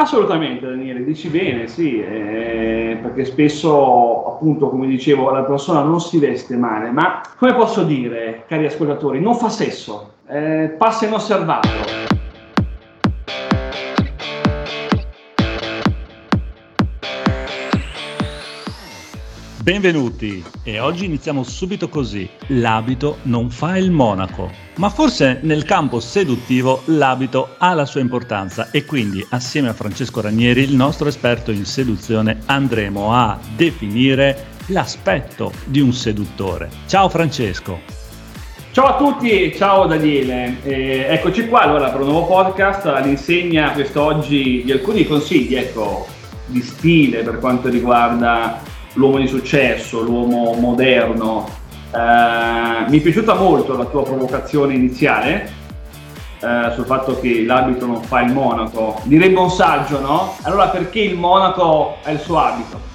Assolutamente Daniele, dici bene, sì, eh, perché spesso appunto come dicevo la persona non si veste male, ma come posso dire, cari ascoltatori, non fa sesso, eh, passa inosservato. Benvenuti e oggi iniziamo subito così. L'abito non fa il monaco, ma forse nel campo seduttivo l'abito ha la sua importanza e quindi assieme a Francesco Ranieri, il nostro esperto in seduzione, andremo a definire l'aspetto di un seduttore. Ciao Francesco. Ciao a tutti, ciao Daniele, eh, eccoci qua allora per un nuovo podcast all'insegna quest'oggi di alcuni consigli ecco, di stile per quanto riguarda l'uomo di successo, l'uomo moderno. Eh, mi è piaciuta molto la tua provocazione iniziale eh, sul fatto che l'abito non fa il monaco. Direbbe un saggio, no? Allora perché il monaco è il suo abito?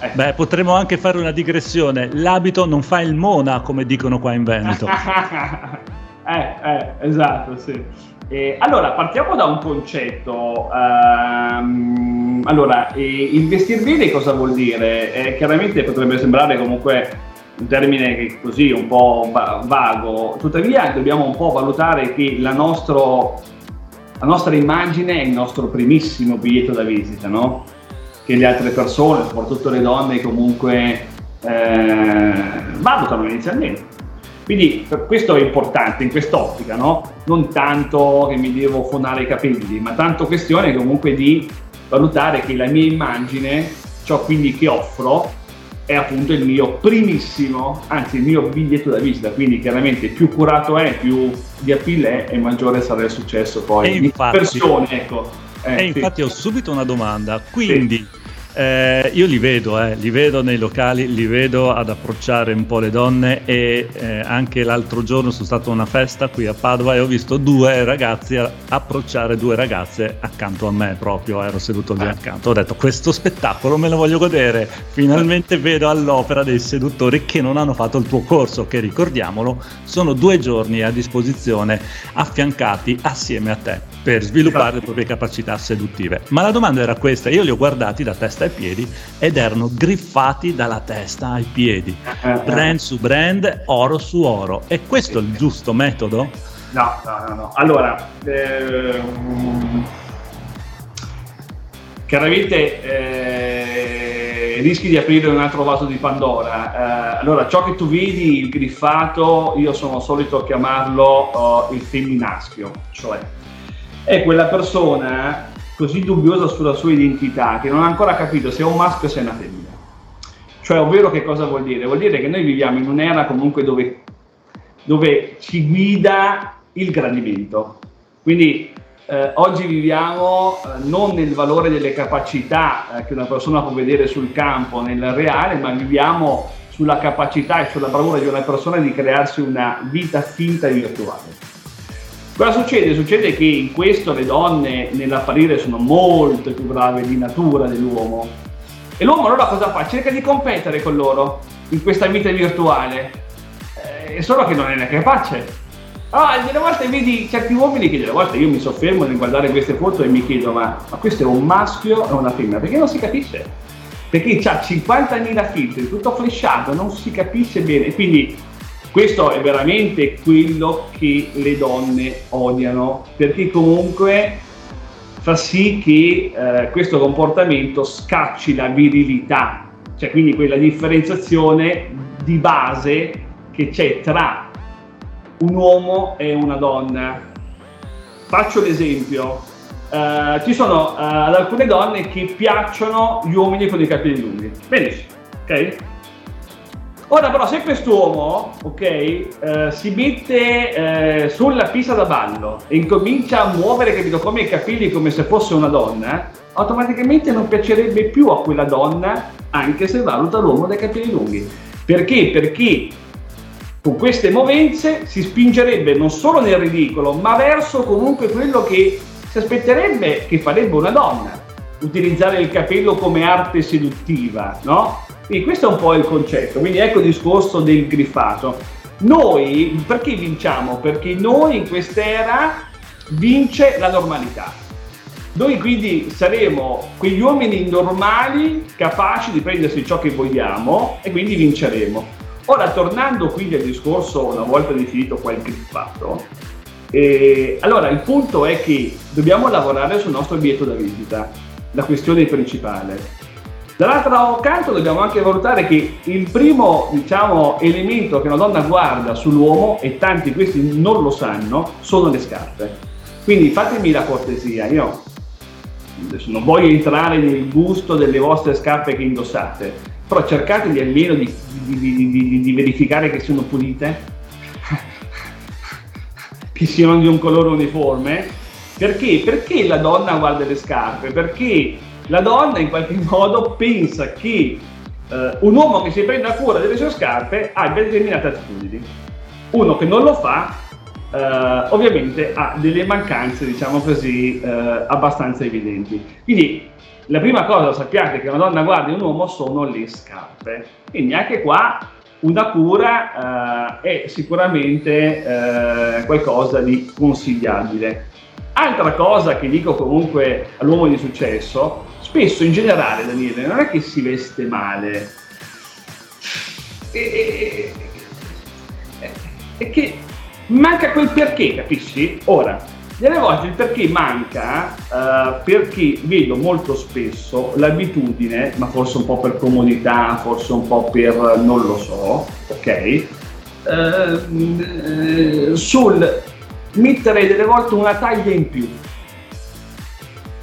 Ecco. Beh, potremmo anche fare una digressione. L'abito non fa il mona, come dicono qua in Veneto. eh, eh, esatto, sì. Eh, allora, partiamo da un concetto. Um, allora, eh, investir bene cosa vuol dire? Eh, chiaramente potrebbe sembrare comunque un termine così un po' vago, tuttavia dobbiamo un po' valutare che la, nostro, la nostra immagine è il nostro primissimo biglietto da visita, no? Che le altre persone, soprattutto le donne, comunque eh, valutano inizialmente. Quindi questo è importante in quest'ottica, no? Non tanto che mi devo fonare i capelli, ma tanto questione comunque di valutare che la mia immagine, ciò quindi che offro, è appunto il mio primissimo, anzi il mio biglietto da visita, quindi chiaramente più curato è, più di appeal è e maggiore sarà il successo poi e di persone, ecco. Eh, e infatti ho subito una domanda, quindi sì. Eh, io li vedo, eh, li vedo nei locali, li vedo ad approcciare un po' le donne e eh, anche l'altro giorno sono stato a una festa qui a Padova e ho visto due ragazzi approcciare due ragazze accanto a me proprio, ero seduto lì accanto, ho detto questo spettacolo me lo voglio godere, finalmente vedo all'opera dei seduttori che non hanno fatto il tuo corso, che ricordiamolo sono due giorni a disposizione affiancati assieme a te per sviluppare le proprie capacità seduttive. Ma la domanda era questa, io li ho guardati da testa ai piedi ed erano griffati dalla testa ai piedi, brand su brand, oro su oro. E questo è il giusto metodo? No, no, no. no. Allora, ehm, chiaramente eh, rischi di aprire un altro vaso di Pandora. Eh, allora, ciò che tu vedi, il griffato, io sono solito chiamarlo uh, il femminaschio, cioè è quella persona così dubbiosa sulla sua identità che non ha ancora capito se è un maschio o se è una femmina. Cioè, ovvero che cosa vuol dire? Vuol dire che noi viviamo in un'era comunque dove, dove ci guida il gradimento. Quindi eh, oggi viviamo eh, non nel valore delle capacità eh, che una persona può vedere sul campo, nel reale, ma viviamo sulla capacità e sulla bravura di una persona di crearsi una vita finta e virtuale. Cosa succede? Succede che in questo le donne nell'apparire sono molto più brave di natura dell'uomo. E l'uomo allora cosa fa? Cerca di competere con loro in questa vita virtuale. Eh, solo che non è neanche capace. Ah, delle volte vedi certi uomini che delle volte io mi soffermo nel guardare queste foto e mi chiedo ma, ma questo è un maschio o una femmina? Perché non si capisce. Perché ha 50.000 filtri, tutto flashato, non si capisce bene. Quindi questo è veramente quello che le donne odiano, perché comunque fa sì che eh, questo comportamento scacci la virilità, cioè quindi quella differenziazione di base che c'è tra un uomo e una donna. Faccio l'esempio, uh, ci sono uh, alcune donne che piacciono gli uomini con i capelli lunghi, benissimo, ok? Ora però se quest'uomo, ok, eh, si mette eh, sulla pista da ballo e incomincia a muovere, capito, come i capelli come se fosse una donna, automaticamente non piacerebbe più a quella donna anche se valuta l'uomo dai capelli lunghi. Perché? Perché con queste movenze si spingerebbe non solo nel ridicolo, ma verso comunque quello che si aspetterebbe che farebbe una donna. Utilizzare il capello come arte seduttiva, no? Quindi questo è un po' il concetto, quindi ecco il discorso del griffato. Noi perché vinciamo? Perché noi in quest'era vince la normalità. Noi quindi saremo quegli uomini normali capaci di prendersi ciò che vogliamo e quindi vinceremo. Ora, tornando quindi al discorso, una volta definito qua il griffato, eh, allora il punto è che dobbiamo lavorare sul nostro biglietto da visita, la questione principale. Dall'altro canto dobbiamo anche valutare che il primo diciamo, elemento che una donna guarda sull'uomo, e tanti questi non lo sanno, sono le scarpe. Quindi fatemi la cortesia, io non voglio entrare nel gusto delle vostre scarpe che indossate, però cercate di almeno di, di, di, di verificare che siano pulite, che siano di un colore uniforme. Perché? Perché la donna guarda le scarpe? Perché la donna in qualche modo pensa che eh, un uomo che si prenda cura delle sue scarpe abbia determinate attitudini. Uno che non lo fa, eh, ovviamente ha delle mancanze, diciamo così, eh, abbastanza evidenti. Quindi la prima cosa sappiate che una donna guarda in un uomo sono le scarpe. Quindi anche qua una cura eh, è sicuramente eh, qualcosa di consigliabile. Altra cosa che dico comunque all'uomo di successo spesso in generale, Daniele, non è che si veste male, è, è, è che manca quel perché, capisci? Ora, delle volte il perché manca uh, perché vedo molto spesso l'abitudine, ma forse un po' per comodità, forse un po' per non lo so, ok? Uh, sul mettere delle volte una taglia in più.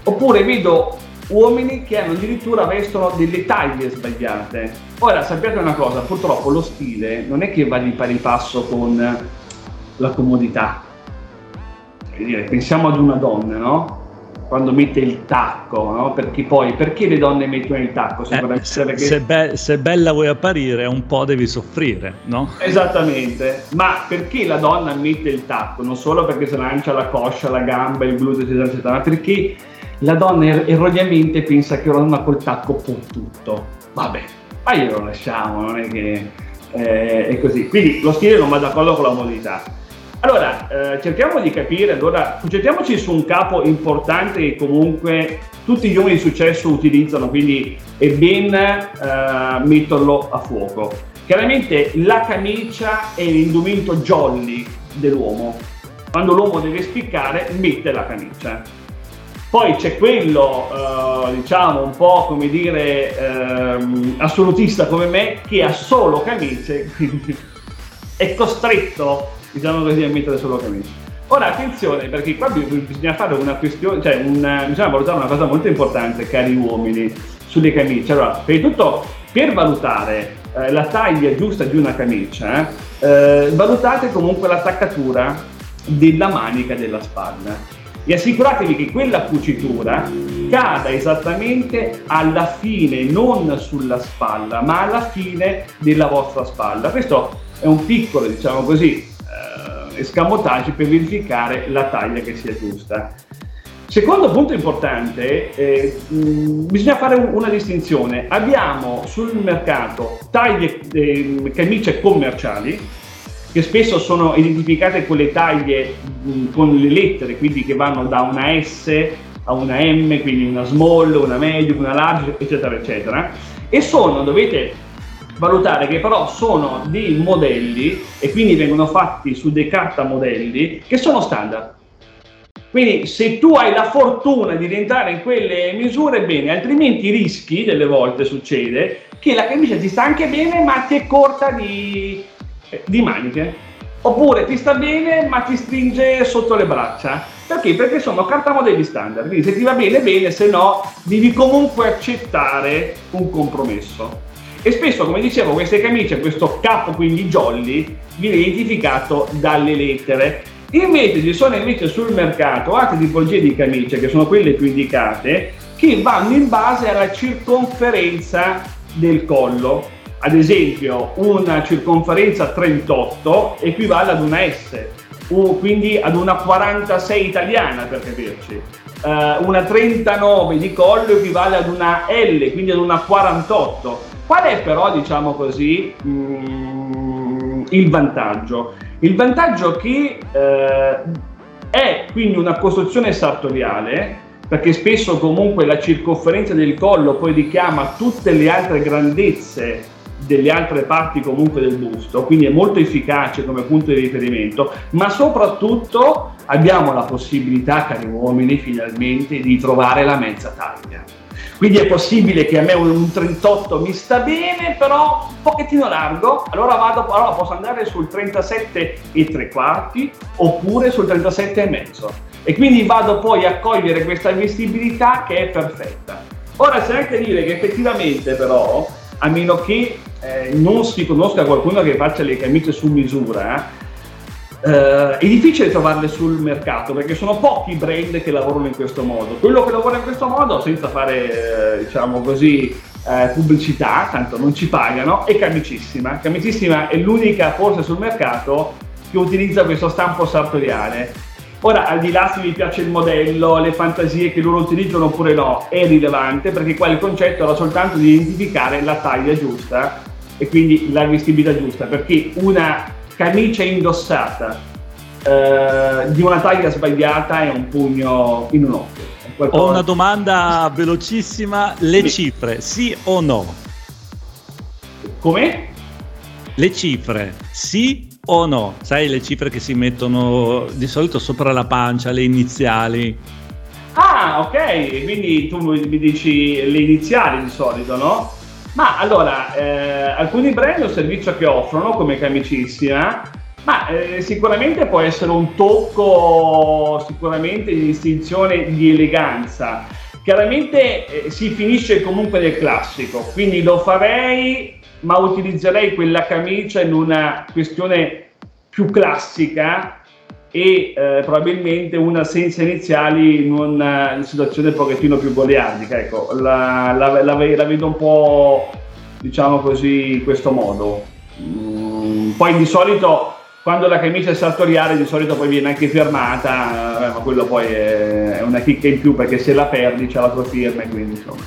Oppure vedo uomini che hanno addirittura vestono delle taglie sbagliate. Ora sappiate una cosa, purtroppo lo stile non è che va di pari passo con la comodità. Dire, pensiamo ad una donna, no? Quando mette il tacco, no? Perché poi, perché le donne mettono il tacco? Eh, se, perché... se, be- se, bella vuoi apparire, un po' devi soffrire, no? Esattamente, ma perché la donna mette il tacco? Non solo perché se lancia la coscia, la gamba, il gluteo, eccetera, eccetera, ma perché la donna er- erroneamente pensa che donna col tacco può tutto. Vabbè, ma io lo lasciamo, non è che eh, è così. Quindi lo stile non va d'accordo con la modalità. Allora, eh, cerchiamo di capire, allora, concentriamoci su un capo importante che comunque tutti gli uomini di successo utilizzano, quindi è ben eh, metterlo a fuoco. Chiaramente la camicia è l'indumento jolly dell'uomo. Quando l'uomo deve spiccare, mette la camicia. Poi c'è quello, eh, diciamo, un po' come dire, ehm, assolutista come me, che ha solo camicie, quindi è costretto, diciamo così, a mettere solo camicie. Ora attenzione perché qua bisogna fare una questione, cioè una, bisogna valutare una cosa molto importante, cari uomini, sulle camicie. Allora, prima di tutto, per valutare eh, la taglia giusta di una camicia, eh, valutate comunque l'attaccatura della manica della spalla e assicuratevi che quella cucitura cada esattamente alla fine, non sulla spalla, ma alla fine della vostra spalla. Questo è un piccolo, diciamo così, eh, escamotage per verificare la taglia che sia giusta. Secondo punto importante, eh, mh, bisogna fare una distinzione. Abbiamo sul mercato taglie, eh, camicie commerciali, che spesso sono identificate con le taglie, mh, con le lettere, quindi che vanno da una S a una M, quindi una small, una medium, una large, eccetera, eccetera. E sono, dovete valutare che però sono dei modelli e quindi vengono fatti su dei carta modelli che sono standard. Quindi se tu hai la fortuna di rientrare in quelle misure, bene, altrimenti rischi, delle volte succede, che la camicia ti sta anche bene ma ti è corta di di maniche. Oppure ti sta bene ma ti stringe sotto le braccia. Perché? Perché sono cartamodelli standard. Quindi se ti va bene, bene, se no devi comunque accettare un compromesso. E spesso, come dicevo, queste camicie, questo capo quindi jolly, viene identificato dalle lettere. Invece ci sono invece sul mercato altre tipologie di camicie, che sono quelle più indicate, che vanno in base alla circonferenza del collo. Ad esempio, una circonferenza 38 equivale ad una S, quindi ad una 46 italiana per capirci. Uh, una 39 di collo equivale ad una L, quindi ad una 48. Qual è però, diciamo così, mm, il vantaggio? Il vantaggio che uh, è quindi una costruzione sartoriale perché spesso comunque la circonferenza del collo poi richiama tutte le altre grandezze delle altre parti comunque del busto, quindi è molto efficace come punto di riferimento, ma soprattutto abbiamo la possibilità, cari uomini, finalmente di trovare la mezza taglia. Quindi è possibile che a me un 38 mi sta bene, però un pochettino largo, allora, vado, allora posso andare sul 37 e tre quarti oppure sul 37 e mezzo. E quindi vado poi a cogliere questa vestibilità che è perfetta. Ora c'è anche dire che effettivamente però, a meno che eh, non si conosca qualcuno che faccia le camicie su misura, eh, è difficile trovarle sul mercato perché sono pochi i brand che lavorano in questo modo. Quello che lavora in questo modo, senza fare eh, diciamo così, eh, pubblicità, tanto non ci pagano, è Camicissima. Camicissima è l'unica forse sul mercato che utilizza questo stampo sartoriale. Ora, al di là se vi piace il modello, le fantasie che loro utilizzano oppure no, è rilevante perché qua il concetto era soltanto di identificare la taglia giusta e quindi la vestibilità giusta, perché una camicia indossata eh, di una taglia sbagliata è un pugno in un occhio. Ho una domanda velocissima, le sì. cifre, sì o no? Come? Le cifre, sì o no? Sai le cifre che si mettono di solito sopra la pancia, le iniziali? Ah, ok, quindi tu mi dici le iniziali di solito, no? Ma allora, eh, alcuni brand o servizio che offrono come Camicissima, ma eh, sicuramente può essere un tocco sicuramente di distinzione di eleganza. Chiaramente eh, si finisce comunque nel classico, quindi lo farei, ma utilizzerei quella camicia in una questione più classica e eh, probabilmente una senza iniziali in una situazione un pochettino più goliardica. Ecco, la, la, la, la, vedo un po' diciamo così in questo modo. Mm, poi di solito quando la camicia è sartoriale di solito poi viene anche firmata, eh, ma quello poi è, è, una chicca in più perché se la perdi c'è la tua firma e quindi insomma.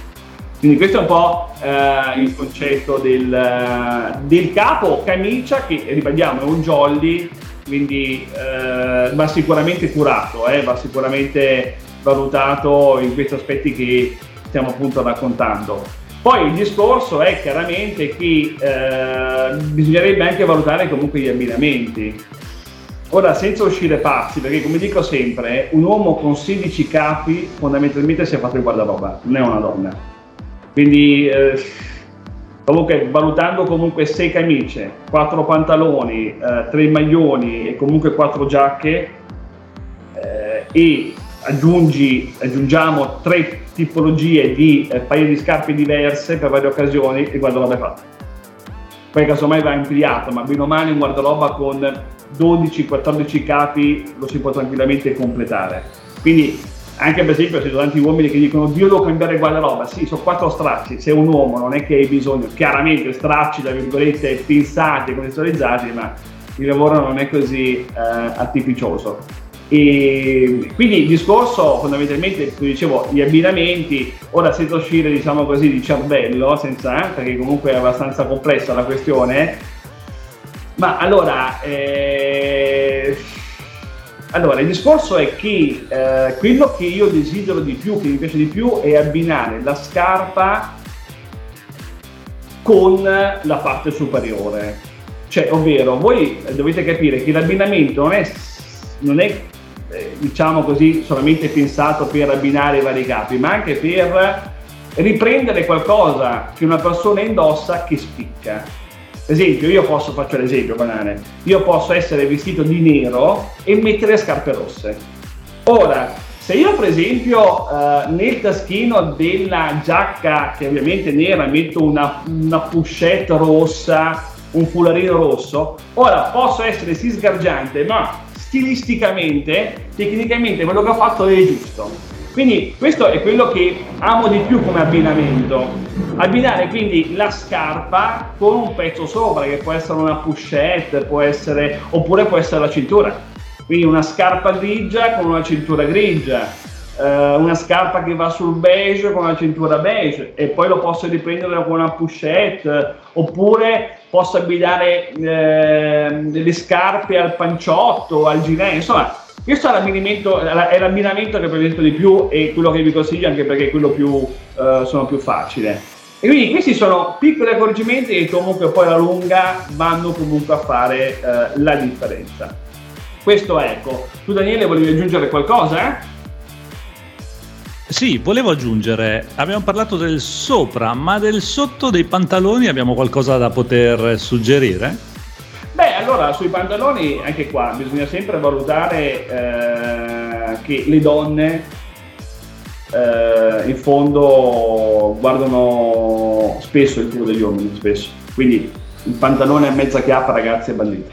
Quindi questo è un po' eh, il concetto del, del, capo camicia che ripetiamo è un jolly quindi eh, va sicuramente curato, eh, va sicuramente valutato in questi aspetti che stiamo appunto raccontando. Poi il discorso è chiaramente che eh, bisognerebbe anche valutare comunque gli abbinamenti. Ora, senza uscire pazzi, perché come dico sempre, un uomo con 16 capi fondamentalmente si è fatto il guardaroba, non è una donna. Quindi eh, Comunque, valutando comunque 6 camicie, 4 pantaloni, eh, 3 maglioni e comunque 4 giacche eh, e aggiungi, aggiungiamo 3 tipologie di eh, paio di scarpe diverse per varie occasioni, il guardaroba è fatto. Poi casomai va ampliato, ma bene o male un guardaroba con 12-14 capi lo si può tranquillamente completare. Quindi anche per esempio ci sono tanti uomini che dicono Dio devo cambiare guardaroba, sì, sono quattro stracci, sei un uomo non è che hai bisogno, chiaramente stracci, tra virgolette, pensati, contestualizzati, ma il lavoro non è così eh, artificioso. E quindi il discorso fondamentalmente, come dicevo, gli abbinamenti, ora senza uscire diciamo così di cervello, senza, eh, perché comunque è abbastanza complessa la questione, ma allora... Eh, allora, il discorso è che eh, quello che io desidero di più, che mi piace di più, è abbinare la scarpa con la parte superiore. Cioè, ovvero, voi dovete capire che l'abbinamento non è, non è eh, diciamo così, solamente pensato per abbinare i vari capi, ma anche per riprendere qualcosa che una persona indossa che spicca esempio, io posso, faccio l'esempio banale, io posso essere vestito di nero e mettere scarpe rosse. Ora, se io per esempio eh, nel taschino della giacca, che ovviamente è nera, metto una, una pushette rossa, un fularino rosso, ora posso essere sì sgargiante, ma stilisticamente, tecnicamente quello che ho fatto è giusto. Quindi questo è quello che amo di più come abbinamento. Abbinare quindi la scarpa con un pezzo sopra, che può essere una pushette, può essere, oppure può essere la cintura. Quindi una scarpa grigia con una cintura grigia, eh, una scarpa che va sul beige con una cintura beige e poi lo posso riprendere con una pushette, oppure posso abbinare eh, le scarpe al panciotto, al gilet, insomma Questo è l'abbinamento, è l'abbinamento che presento di più e quello che vi consiglio anche perché è quello più, uh, sono più facile. E quindi questi sono piccoli accorgimenti che comunque poi alla lunga vanno comunque a fare uh, la differenza. Questo ecco. Tu Daniele volevi aggiungere qualcosa? Sì, volevo aggiungere, abbiamo parlato del sopra, ma del sotto dei pantaloni abbiamo qualcosa da poter suggerire? Allora sui pantaloni anche qua bisogna sempre valutare eh, che le donne eh, in fondo guardano spesso il culo degli uomini, spesso. Quindi il pantalone a mezza chiappa, ragazzi, è bandito.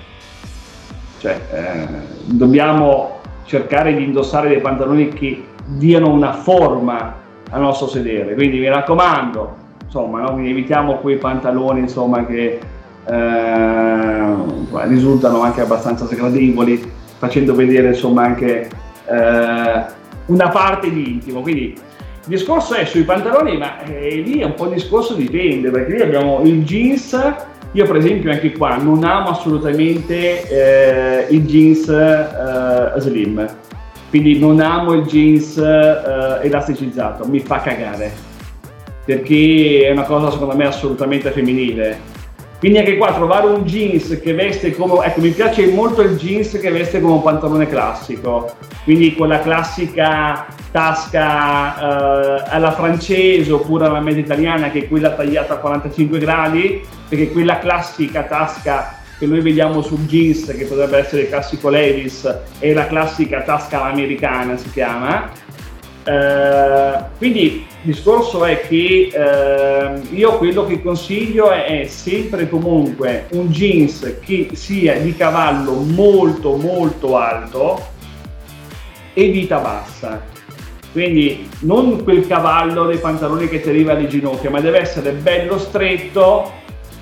Cioè, eh, dobbiamo cercare di indossare dei pantaloni che diano una forma al nostro sedere. Quindi mi raccomando, insomma, no? evitiamo quei pantaloni insomma, che eh, risultano anche abbastanza sgradevoli, facendo vedere insomma anche eh, una parte di intimo. Quindi il discorso è sui pantaloni, ma eh, lì è un po' il discorso dipende, perché lì abbiamo il jeans. Io per esempio anche qua non amo assolutamente eh, il jeans eh, slim, quindi non amo il jeans eh, elasticizzato, mi fa cagare, perché è una cosa secondo me assolutamente femminile quindi anche qua trovare un jeans che veste come, ecco mi piace molto il jeans che veste come un pantalone classico, quindi con la classica tasca eh, alla francese oppure alla media italiana che è quella tagliata a 45 gradi, perché quella classica tasca che noi vediamo sul jeans che potrebbe essere il classico Levis è la classica tasca americana si chiama eh, quindi il discorso è che eh, io quello che consiglio è, è, sempre comunque un jeans che sia di cavallo molto molto alto e vita bassa. Quindi non quel cavallo dei pantaloni che ti arriva alle ginocchia, ma deve essere bello stretto,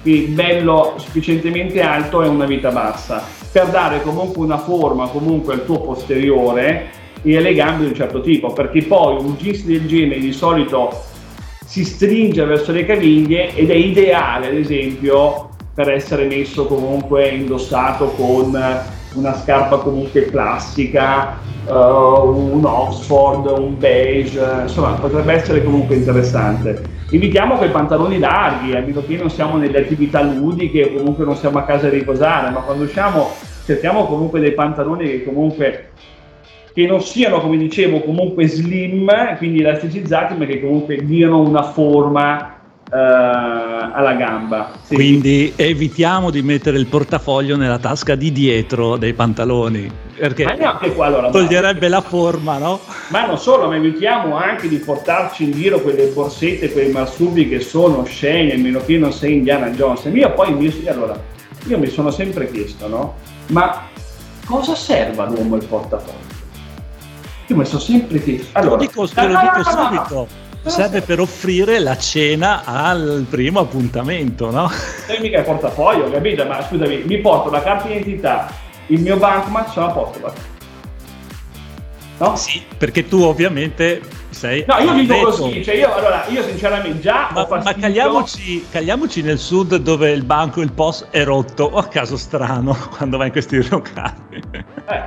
quindi bello sufficientemente alto e una vita bassa, per dare comunque una forma comunque al tuo posteriore e alle gambe di un certo tipo, perché poi un jeans del genere di solito si stringe verso le caviglie ed è ideale, ad esempio, per essere messo comunque indossato con una scarpa comunque classica, uh, un Oxford, un beige, insomma potrebbe essere comunque interessante. Invitiamo quei pantaloni larghi, a meno che non siamo nelle attività ludiche o comunque non siamo a casa a riposare, ma quando usciamo cerchiamo comunque dei pantaloni che comunque che non siano, come dicevo, comunque slim, quindi elasticizzati, ma che comunque diano una forma uh, alla gamba. Sì. Quindi evitiamo di mettere il portafoglio nella tasca di dietro dei pantaloni, perché qua, allora, toglierebbe ma... la forma, no? Ma non solo, ma evitiamo anche di portarci in giro quelle borsette, quei marsubi che sono sceni, a meno che non sei Indiana Jones. Io poi mi, allora, io mi sono sempre chiesto, no? Ma cosa serve all'uomo il portafoglio? Io mi sono sempre chiesto. Allora, lo dico, te lo dico subito. Serve per offrire la cena al primo appuntamento, no? E mica il portafoglio, capito? Ma scusami, mi porto la carta d'identità, il mio bankmat, sono a posto. No? Sì, perché tu ovviamente sei. No, io dico così, cioè io, allora, io sinceramente già ma, ma cagliamoci, cagliamoci, nel sud dove il banco, il post è rotto, o a caso strano quando vai in questi locali. Eh.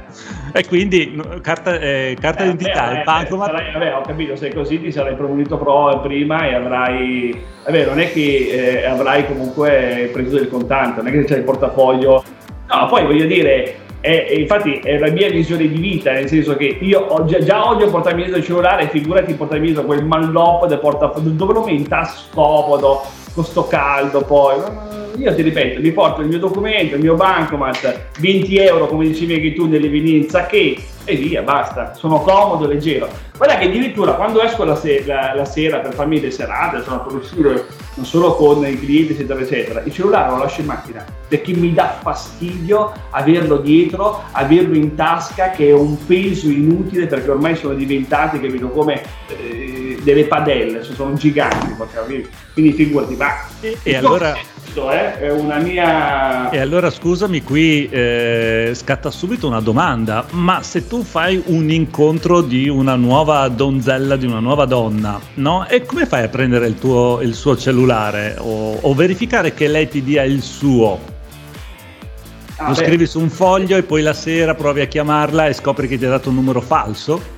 e quindi carta, eh, carta eh, d'identità, il banco. Ma... Sarai, vabbè, ho capito, se così ti sarai premunito pro prima e avrai. Vabbè, non è che eh, avrai comunque preso del contante, non è che c'è il portafoglio. No, poi voglio dire, è, infatti è la mia visione di vita, nel senso che io già, già odio portarmi dietro il cellulare, figurati portarmi quel mallop del portafoglio, dove lo metti scomodo, con sto caldo poi. Io ti ripeto, mi porto il mio documento, il mio bancomat, 20 euro come dicevi anche tu nell'evidenza che e via, basta, sono comodo, leggero. Guarda che addirittura quando esco la, se- la, la sera per farmi le serate, sono per uscire non solo con i clienti, eccetera, eccetera, il cellulare lo lascio in macchina perché mi dà fastidio averlo dietro, averlo in tasca, che è un peso inutile perché ormai sono diventati, capito, come eh, delle padelle, sono giganti, quindi figurati, ma... E, e allora... Questo, eh, è una mia... E allora scusami, qui eh, scatta subito una domanda, ma se tu fai un incontro di una nuova donzella, di una nuova donna, no? E come fai a prendere il, tuo, il suo cellulare o, o verificare che lei ti dia il suo? Ah, lo beh. scrivi su un foglio e poi la sera provi a chiamarla e scopri che ti ha dato un numero falso?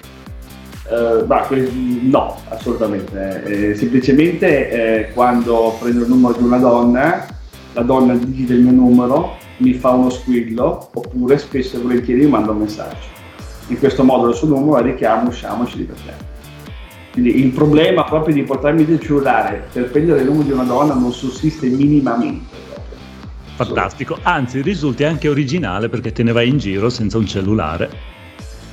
Uh, bah, no, assolutamente. Eh, semplicemente eh, quando prendo il numero di una donna, la donna digita il mio numero, mi fa uno squillo, oppure spesso e volentieri mi manda un messaggio. In questo modo il suo numero, la richiamo, usciamo e ci divertiamo. Quindi il problema proprio di portarmi del cellulare per prendere il numero di una donna non sussiste minimamente. Fantastico, anzi risulti anche originale perché te ne vai in giro senza un cellulare.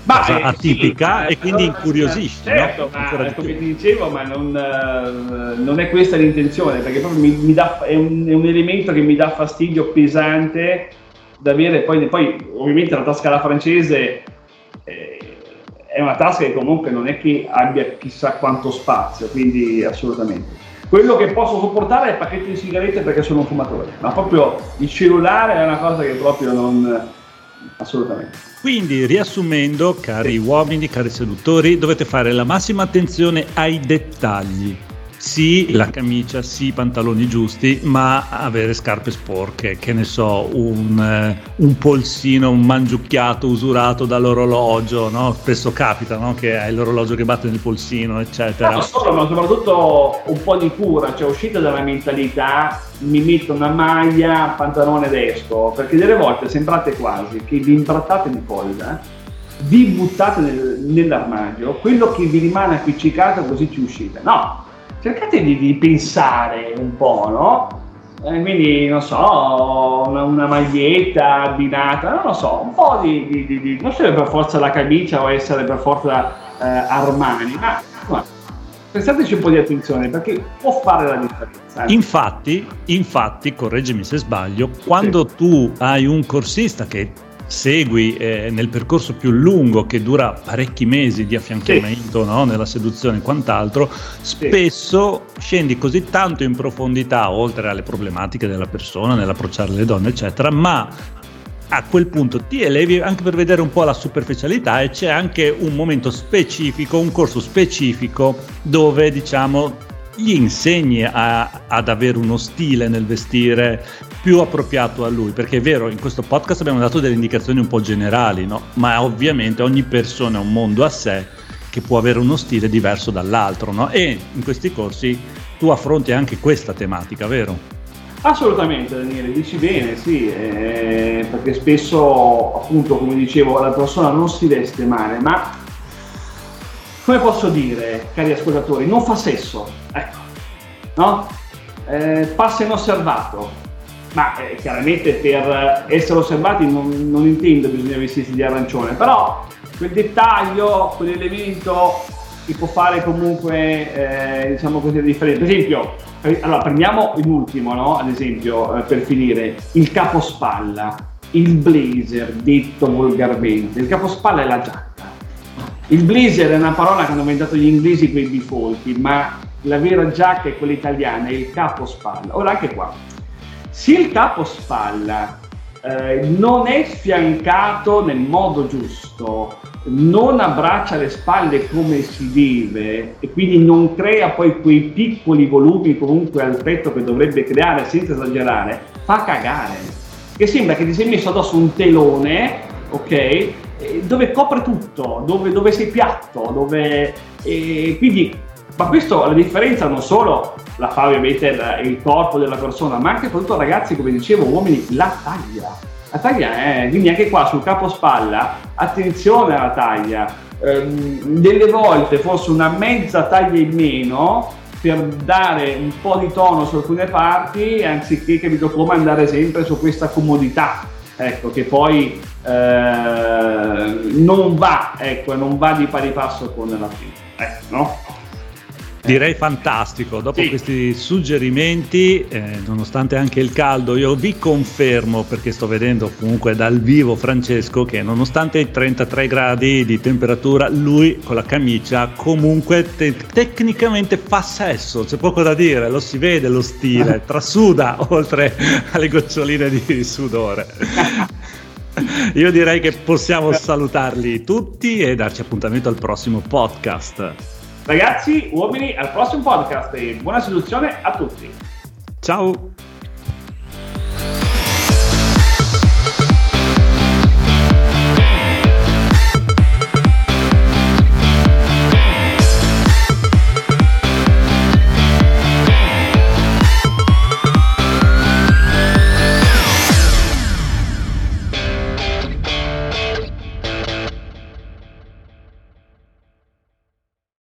Ma, cosa eh, attipica sì, e quindi incuriosisci. Certo, no? ma come ti dicevo, ma non, uh, non, è questa l'intenzione, perché proprio mi, mi dà, è, un, è, un, elemento che mi dà fastidio pesante da avere. Poi, poi ovviamente la tasca alla francese eh, è una tasca che comunque non è che abbia chissà quanto spazio, quindi assolutamente. Quello che posso sopportare è il pacchetto di sigarette perché sono un fumatore, ma proprio il cellulare è una cosa che proprio non... assolutamente. Quindi, riassumendo, cari uomini, cari seduttori, dovete fare la massima attenzione ai dettagli sì la camicia, sì i pantaloni giusti, ma avere scarpe sporche, che ne so, un, eh, un polsino, un mangiucchiato usurato dall'orologio, no? spesso capita no? che hai l'orologio che batte nel polsino, eccetera. Non solo, ma soprattutto un po' di cura, cioè uscita dalla mentalità mi metto una maglia, pantalone ed perché delle volte sembrate quasi che vi imbrattate di colla, vi buttate nel, nell'armadio, quello che vi rimane appiccicato così ci uscite. No, cercate di, di pensare un po', no? Eh, quindi, non so, una, una, maglietta abbinata, non lo so, un po' di, di, di, non serve per forza la camicia o essere per forza eh, Armani, ma, ma prestateci un po' di attenzione perché può fare la differenza. Eh? Infatti, infatti, correggimi se sbaglio, quando sì. tu hai un corsista che segui eh, nel percorso più lungo che dura parecchi mesi di affiancamento sì. no? nella seduzione e quant'altro, spesso sì. scendi così tanto in profondità, oltre alle problematiche della persona, nell'approcciare le donne, eccetera, ma a quel punto ti elevi anche per vedere un po' la superficialità e c'è anche un momento specifico, un corso specifico dove diciamo gli insegni a, ad avere uno stile nel vestire più appropriato a lui, perché è vero, in questo podcast abbiamo dato delle indicazioni un po' generali, no? ma ovviamente ogni persona è un mondo a sé che può avere uno stile diverso dall'altro, no? e in questi corsi tu affronti anche questa tematica, vero? Assolutamente Daniele, dici bene, sì, eh, perché spesso appunto come dicevo la persona non si veste male, ma come posso dire, cari ascoltatori, non fa sesso, ecco, no? Eh, passa inosservato, ma eh, chiaramente per essere osservati non, non intendo bisogna vestirsi di arancione, però quel dettaglio, quell'elemento che può fare comunque, eh, diciamo così, differenza. Per esempio, eh, allora prendiamo l'ultimo, no? Ad esempio, eh, per finire, il capospalla, il blazer, detto volgarmente. Il capospalla è la giacca. Il blazer è una parola che hanno inventato gli inglesi con i ma la vera giacca è quella italiana, è il capospalla. Ora anche qua, se il capo spalla eh, non è sfiancato nel modo giusto, non abbraccia le spalle come si deve e quindi non crea poi quei piccoli volumi comunque al petto che dovrebbe creare senza esagerare, fa cagare. Che sembra che ti sei messo addosso un telone, ok? Dove copre tutto, dove, dove sei piatto, dove... E quindi, ma questo la differenza non solo la fa ovviamente il, il, corpo della persona, ma anche soprattutto ragazzi, come dicevo, uomini, la taglia. La taglia è, quindi anche qua sul capo spalla, attenzione alla taglia. Ehm, delle volte forse una mezza taglia in meno per dare un po' di tono su alcune parti, anziché capito come andare sempre su questa comodità. Ecco, che poi eh, non va, ecco, non va di pari passo con la prima. Ecco, no? Direi fantastico, dopo sì. questi suggerimenti, eh, nonostante anche il caldo, io vi confermo, perché sto vedendo comunque dal vivo Francesco, che nonostante i 33 gradi di temperatura, lui con la camicia comunque te- tecnicamente fa sesso, c'è poco da dire, lo si vede lo stile, trasuda oltre alle goccioline di sudore. Io direi che possiamo salutarli tutti e darci appuntamento al prossimo podcast. Ragazzi, uomini, al prossimo podcast e buona seduzione a tutti. Ciao!